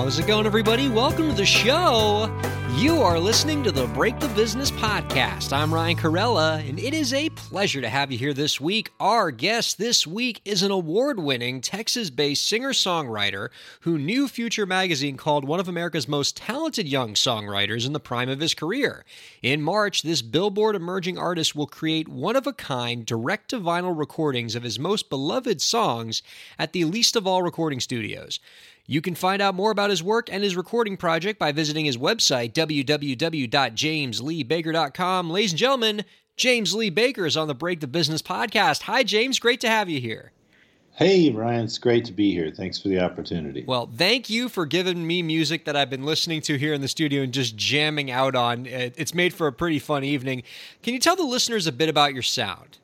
How's it going, everybody? Welcome to the show. You are listening to the Break the Business podcast. I'm Ryan Kairalla, and it is a pleasure to have you here this week. Our guest this week is an award winning Texas based singer songwriter who New Future magazine called one of America's most talented young songwriters in the prime of his career. In March, this Billboard emerging artist will create one of a kind direct to vinyl recordings of his most beloved songs at the Leesta Vall recording studios. You can find out more about his work and his recording project by visiting his website, www.jamesleebaker.com. Ladies and gentlemen, James Lee Baker is on the Break the Business podcast. Hi, James. Great to have you here. Hey, Ryan. It's great to be here. Thanks for the opportunity. Well, thank you for giving me music that I've been listening to here in the studio and just jamming out on. It's made for a pretty fun evening. Can you tell the listeners a bit about your sound?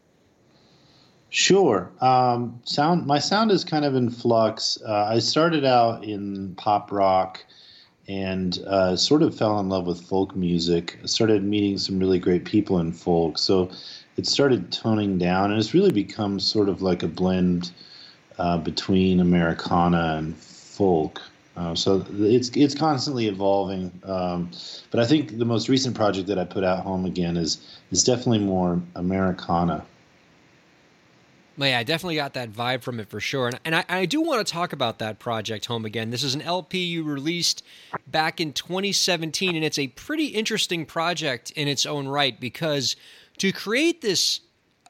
Sure. Um, sound. My sound is kind of in flux. Uh, I started out in pop rock, and uh, sort of fell in love with folk music. I started meeting some really great people in folk, so it started toning down, and it's really become sort of like a blend uh, between Americana and folk. Uh, so it's it's constantly evolving. Um, but I think the most recent project that I put out home again is is definitely more Americana. Yeah, I definitely got that vibe from it for sure. And, and I, I, do want to talk about that project, Home Again. This is an LP you released back in 2017, and it's a pretty interesting project in its own right because to create this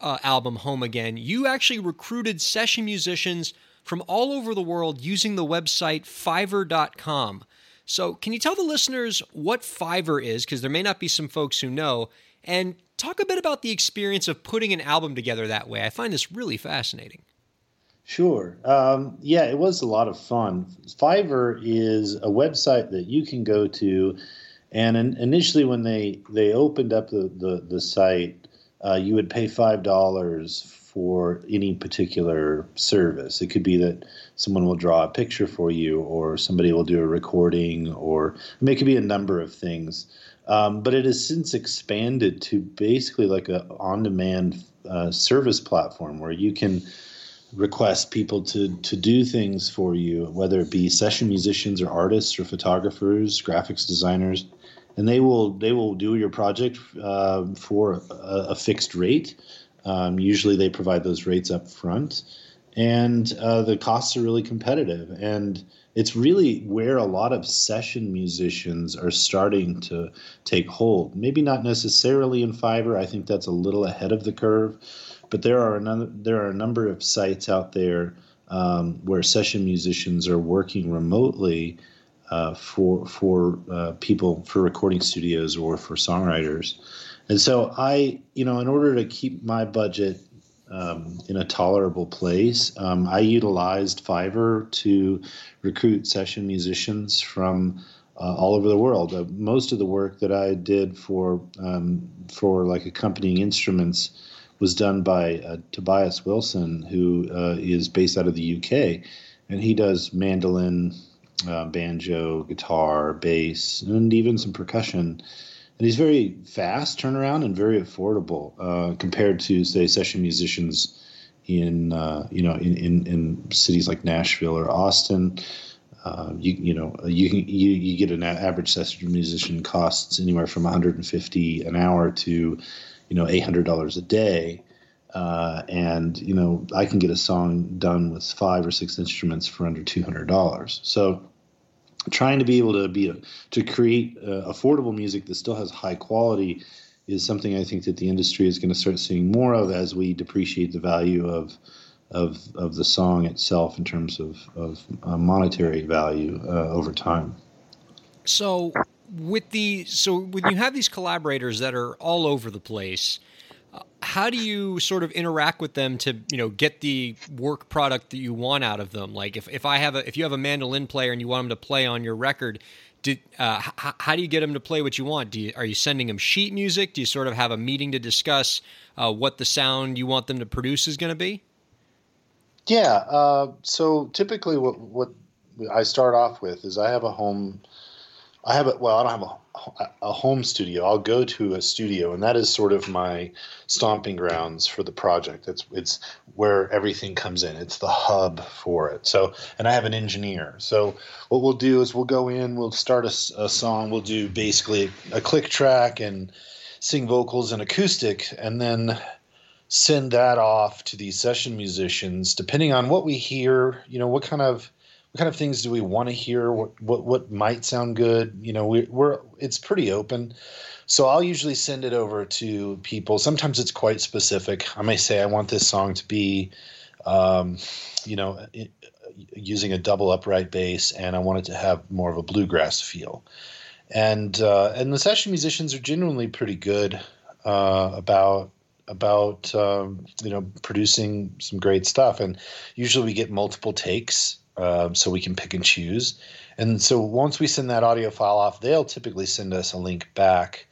uh, album, Home Again, you actually recruited session musicians from all over the world using the website Fiverr.com. So, can you tell the listeners what Fiverr is? Because there may not be some folks who know. And Talk a bit about the experience of putting an album together that way. I find this really fascinating. Sure. Um, yeah, it was a lot of fun. Fiverr is a website that you can go to, and in, initially when they they opened up the the, the site, uh, you would pay five dollars for any particular service. It could be that someone will draw a picture for you, or somebody will do a recording, or I mean, it could be a number of things. Um, but it has since expanded to basically like a on-demand uh, service platform where you can request people to to do things for you, whether it be session musicians or artists or photographers, graphics designers, and they will they will do your project uh, for a, a, fixed rate. Um, usually, they provide those rates up front, and uh, the costs are really competitive. And it's really where a lot of session musicians are starting to take hold. Maybe not necessarily in Fiverr. I think that's a little ahead of the curve, but there are another, there are a number of sites out there um, where session musicians are working remotely uh, for for uh, people for recording studios or for songwriters. And so I, you know, in order to keep my budget um, in a tolerable place. Um, I utilized Fiverr to recruit session musicians from uh, all over the world. Uh, most of the work that I did for um, for like accompanying instruments was done by uh, Tobias Wilson, who uh, is based out of the UK, and he does mandolin, uh, banjo, guitar, bass, and even some percussion and he's very fast turnaround and very affordable uh, compared to say session musicians in uh, you know in, in, in, cities like Nashville or Austin. Uh, you you know you you, you get an average session musician costs anywhere from 150 an hour to you know $800 a day. Uh, and you know I can get a song done with five or six instruments for under two hundred dollars. So trying to be able to be to create uh, affordable music that still has high quality is something I think that the industry is going to start seeing more of as we depreciate the value of of of the song itself in terms of of uh, monetary value uh, over time. So with the so when you have these collaborators that are all over the place how do you sort of interact with them to you know get the work product that you want out of them like if, if i have a if you have a mandolin player and you want them to play on your record uh, h- how do you get them to play what you want? Do you, are you sending them sheet music? Do you sort of have a meeting to discuss uh, what the sound you want them to produce is going to be? Yeah. Uh, so typically, what what I start off with is I have a home. I have a well, I don't have a, a home studio. I'll go to a studio, and that is sort of my stomping grounds for the project. It's it's where everything comes in. It's the hub for it. So, and I have an engineer. So, what we'll do is we'll go in, we'll start a, a song, we'll do basically a click track and sing vocals and acoustic, and then send that off to these session musicians depending on what we hear you know what kind of kind of things do we want to hear? What what, what might sound good? You know we, we're it's pretty open. So i'll usually send it over to people. Sometimes it's quite specific. I may say i want this song to be um, you know it, using a double upright bass and i want it to have more of a bluegrass feel. And uh, and the session musicians are genuinely pretty good uh, about about um, you know producing some great stuff. And usually we get multiple takes um, so we can pick and choose. And so once we send that audio file off they'll typically send us a link back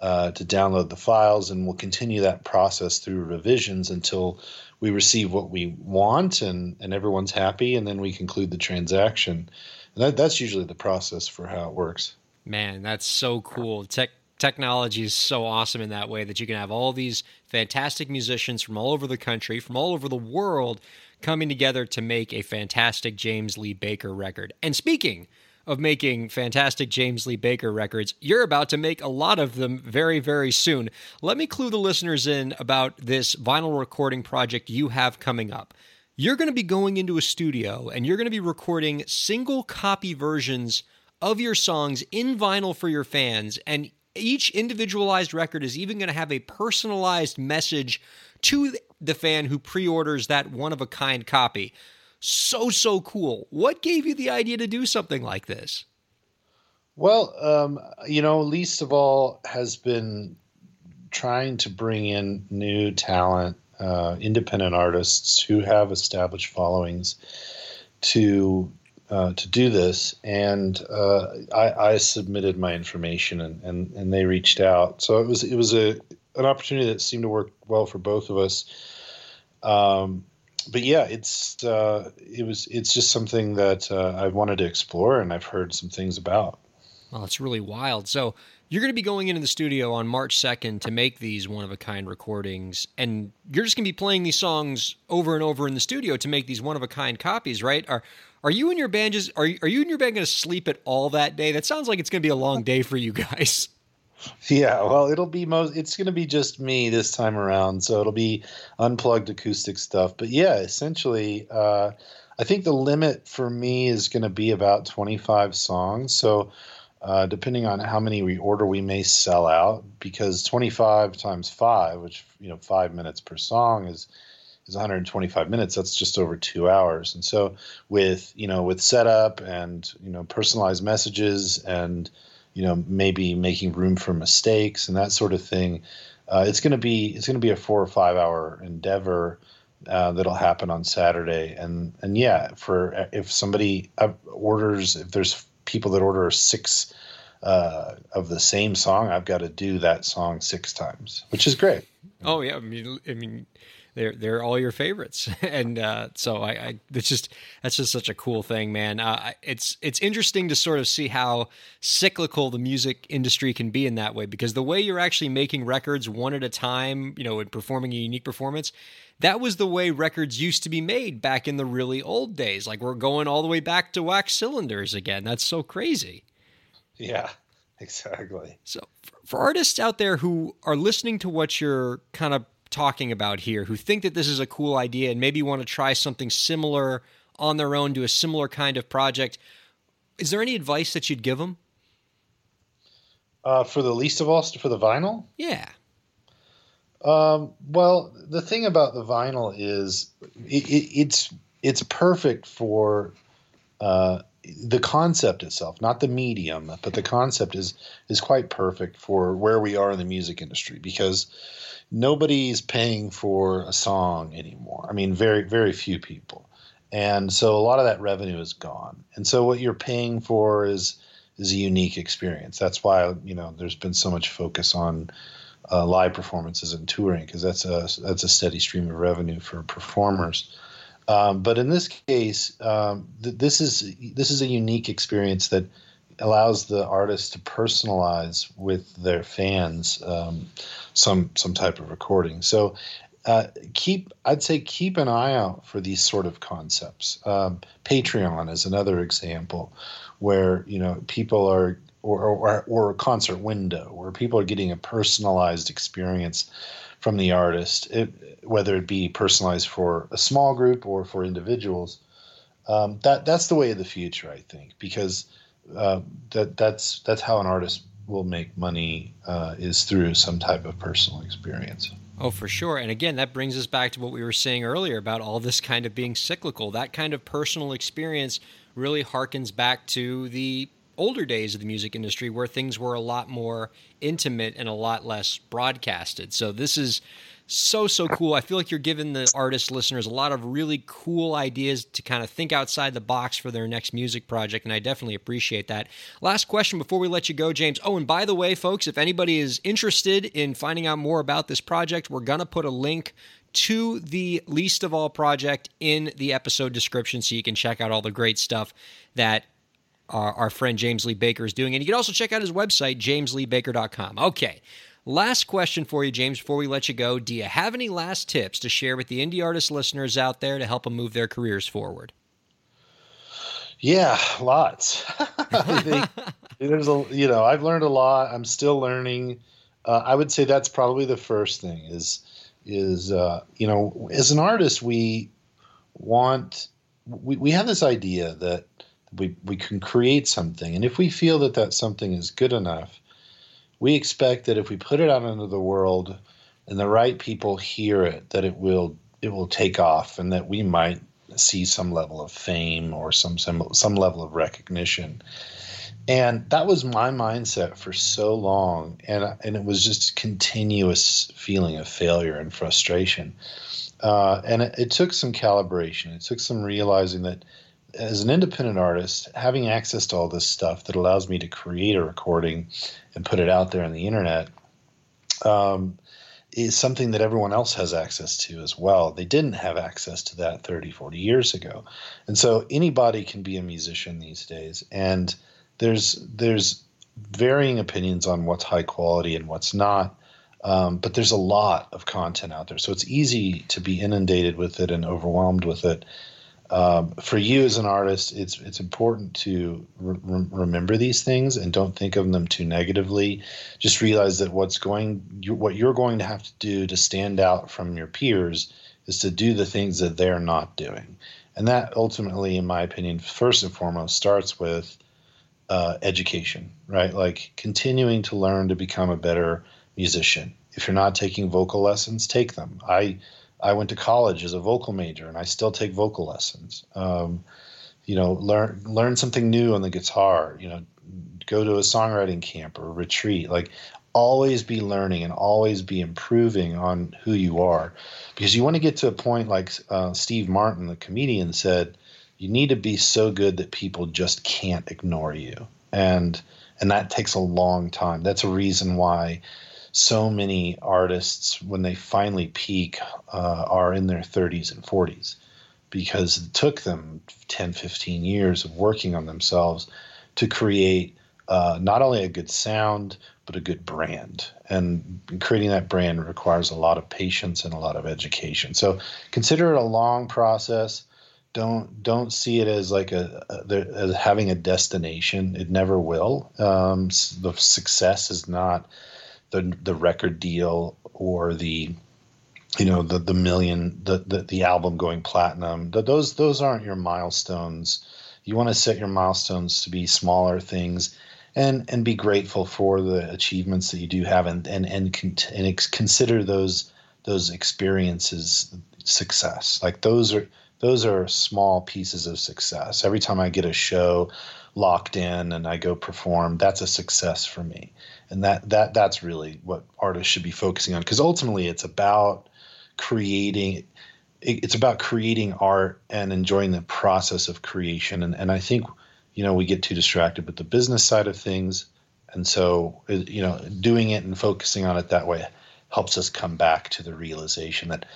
uh, to download the files and we'll continue that process through revisions until we receive what we want and, and everyone's happy and then we conclude the transaction. And that, that's usually the process for how it works. Man that's so cool. Tech technology is so awesome in that way that you can have all these fantastic musicians from all over the country, from all over the world, coming together to make a fantastic James Lee Baker record. And speaking of making fantastic James Lee Baker records, you're about to make a lot of them very, very soon. Let me clue the listeners in about this vinyl recording project you have coming up. You're going to be going into a studio and you're going to be recording single copy versions of your songs in vinyl for your fans. And each individualized record is even going to have a personalized message to the fan who pre orders that one of a kind copy. So, so cool. What gave you the idea to do something like this? Well, um, you know, Leesta Vall has been trying to bring in new talent, uh, independent artists who have established followings to uh, to do this, and uh, I, I, submitted my information, and, and, and they reached out. So it was it was a an opportunity that seemed to work well for both of us. Um, but yeah, it's uh, it was it's just something that uh, I've wanted to explore, and I've heard some things about. Well, it's really wild. So you're going to be going into the studio on March 2nd to make these one of a kind recordings, and you're just going to be playing these songs over and over in the studio to make these one of a kind copies, right? Are are you and your band just are are you and your band going to sleep at all that day? That sounds like it's going to be a long day for you guys. Yeah, well, it'll be most. It's going to be just me this time around, so it'll be unplugged acoustic stuff. But yeah, essentially, uh, I think the limit for me is going to be about twenty five songs. So. Uh, depending on how many we order, we may sell out because 25 times five, which you know, five minutes per song is is 125 minutes that's just over two hours. And so with you know with setup and you know personalized messages and you know maybe making room for mistakes and that sort of thing uh, it's going to be it's going to be a four or five hour endeavor uh, that'll happen on Saturday. And and yeah for if somebody uh, orders if there's people that order six uh, of the same song I've got to do that song six times which is great oh yeah I mean I mean they're they're all your favorites, and uh, so I, I it's just that's just such a cool thing, man. Uh, it's it's interesting to sort of see how cyclical the music industry can be in that way, because the way you're actually making records one at a time, you know, and performing a unique performance, that was the way records used to be made back in the really old days. Like we're going all the way back to wax cylinders again. That's so crazy. Yeah, exactly. So for artists out there who are listening to what you're kind of talking about here who think that this is a cool idea and maybe want to try something similar on their own, do a similar kind of project. Is there any advice that you'd give them? Uh, for the Leesta Vall, for the vinyl? Yeah. Um, well, the thing about the vinyl is it, it, it's it's perfect for uh, the concept itself, not the medium, but the concept is is quite perfect for where we are in the music industry because nobody's paying for a song anymore. I mean, very very few people, and so a lot of that revenue is gone. And so what you're paying for is is a unique experience. That's why you know there's been so much focus on uh, live performances and touring because that's a that's a steady stream of revenue for performers. Um, but in this case, um, th- this is this is a unique experience that allows the artist to personalize with their fans um, some some type of recording. So uh, keep I'd say keep an eye out for these sort of concepts. Um, Patreon is another example where you know people are or, or, or a concert window where people are getting a personalized experience from the artist, it, whether it be personalized for a small group or for individuals. Um, that that's the way of the future, I think, because uh, that that's that's how an artist will make money uh, is through some type of personal experience. Oh, for sure. And again, that brings us back to what we were saying earlier about all this kind of being cyclical. That kind of personal experience really harkens back to the older days of the music industry where things were a lot more intimate and a lot less broadcasted. So this is so so cool. I feel like you're giving the artist listeners a lot of really cool ideas to kind of think outside the box for their next music project and I definitely appreciate that. Last question before we let you go James. Oh, and by the way folks, if anybody is interested in finding out more about this project, we're going to put a link to the Leesta Vall project in the episode description so you can check out all the great stuff that our, our friend James Lee Baker is doing. And you can also check out his website, jamesleebaker.com. Okay. Last question for you, James, before we let you go. Do you have any last tips to share with the indie artist listeners out there to help them move their careers forward? Yeah, lots. think, there's a, you know, I've learned a lot. I'm still learning. Uh, I would say that's probably the first thing is, is, uh, you know, as an artist, we want, we, we have this idea that we, we can create something. And if we feel that that something is good enough, we expect that if we put it out into the world and the right people hear it, that it will it will take off and that we might see some level of fame or some some, some level of recognition. And that was my mindset for so long, and and it was just a continuous feeling of failure and frustration. Uh, and it, it took some calibration. It took some realizing that as an independent artist, having access to all this stuff that allows me to create a recording and put it out there on the internet um, is something that everyone else has access to as well. They didn't have access to that 30, 40 years ago. And so anybody can be a musician these days. And there's there's varying opinions on what's high quality and what's not. Um, but there's a lot of content out there. So it's easy to be inundated with it and overwhelmed with it um, for you as an artist, it's it's important to re- remember these things and don't think of them too negatively. Just realize that what's going, you, what you're going to have to do to stand out from your peers is to do the things that they're not doing, and that ultimately, in my opinion, first and foremost, starts with uh, education. Right, like continuing to learn to become a better musician. If you're not taking vocal lessons, take them. I I went to college as a vocal major, and I still take vocal lessons. Um, you know, learn learn something new on the guitar. You know, go to a songwriting camp or a retreat. Like, always be learning and always be improving on who you are, because you want to get to a point like uh, Steve Martin, the comedian, said. You need to be so good that people just can't ignore you, and and that takes a long time. That's a reason why so many artists, when they finally peak, uh, are in their 30s and 40s because it took them 10, 15 years of working on themselves to create uh, not only a good sound, but a good brand. And creating that brand requires a lot of patience and a lot of education. So consider it a long process. Don't don't see it as like a, a as having a destination. It never will. Um, the success is not the the record deal or the you know the the million the the, the album going platinum the, those those aren't your milestones. You want to set your milestones to be smaller things and and be grateful for the achievements that you do have and and and, con- and ex- consider those those experiences success. Like those are those are small pieces of success. Every time i get a show locked in and i go perform that's a success for me and that that that's really what artists should be focusing on because ultimately it's about creating it's about creating art and enjoying the process of creation and, and i think you know, we get too distracted with the business side of things. And so, you know, doing it and focusing on it that way helps us come back to the realization that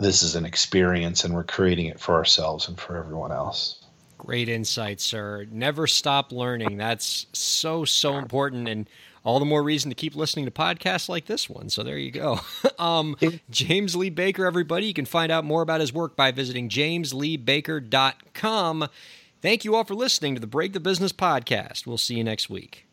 this is an experience and we're creating it for ourselves and for everyone else. Great insight, sir. Never stop learning. That's so, so important. And all the more reason to keep listening to podcasts like this one. So there you go. um, James Lee Baker, everybody. You can find out more about his work by visiting jamesleebaker.com. Thank you all for listening to the Break the Business podcast. We'll see you next week.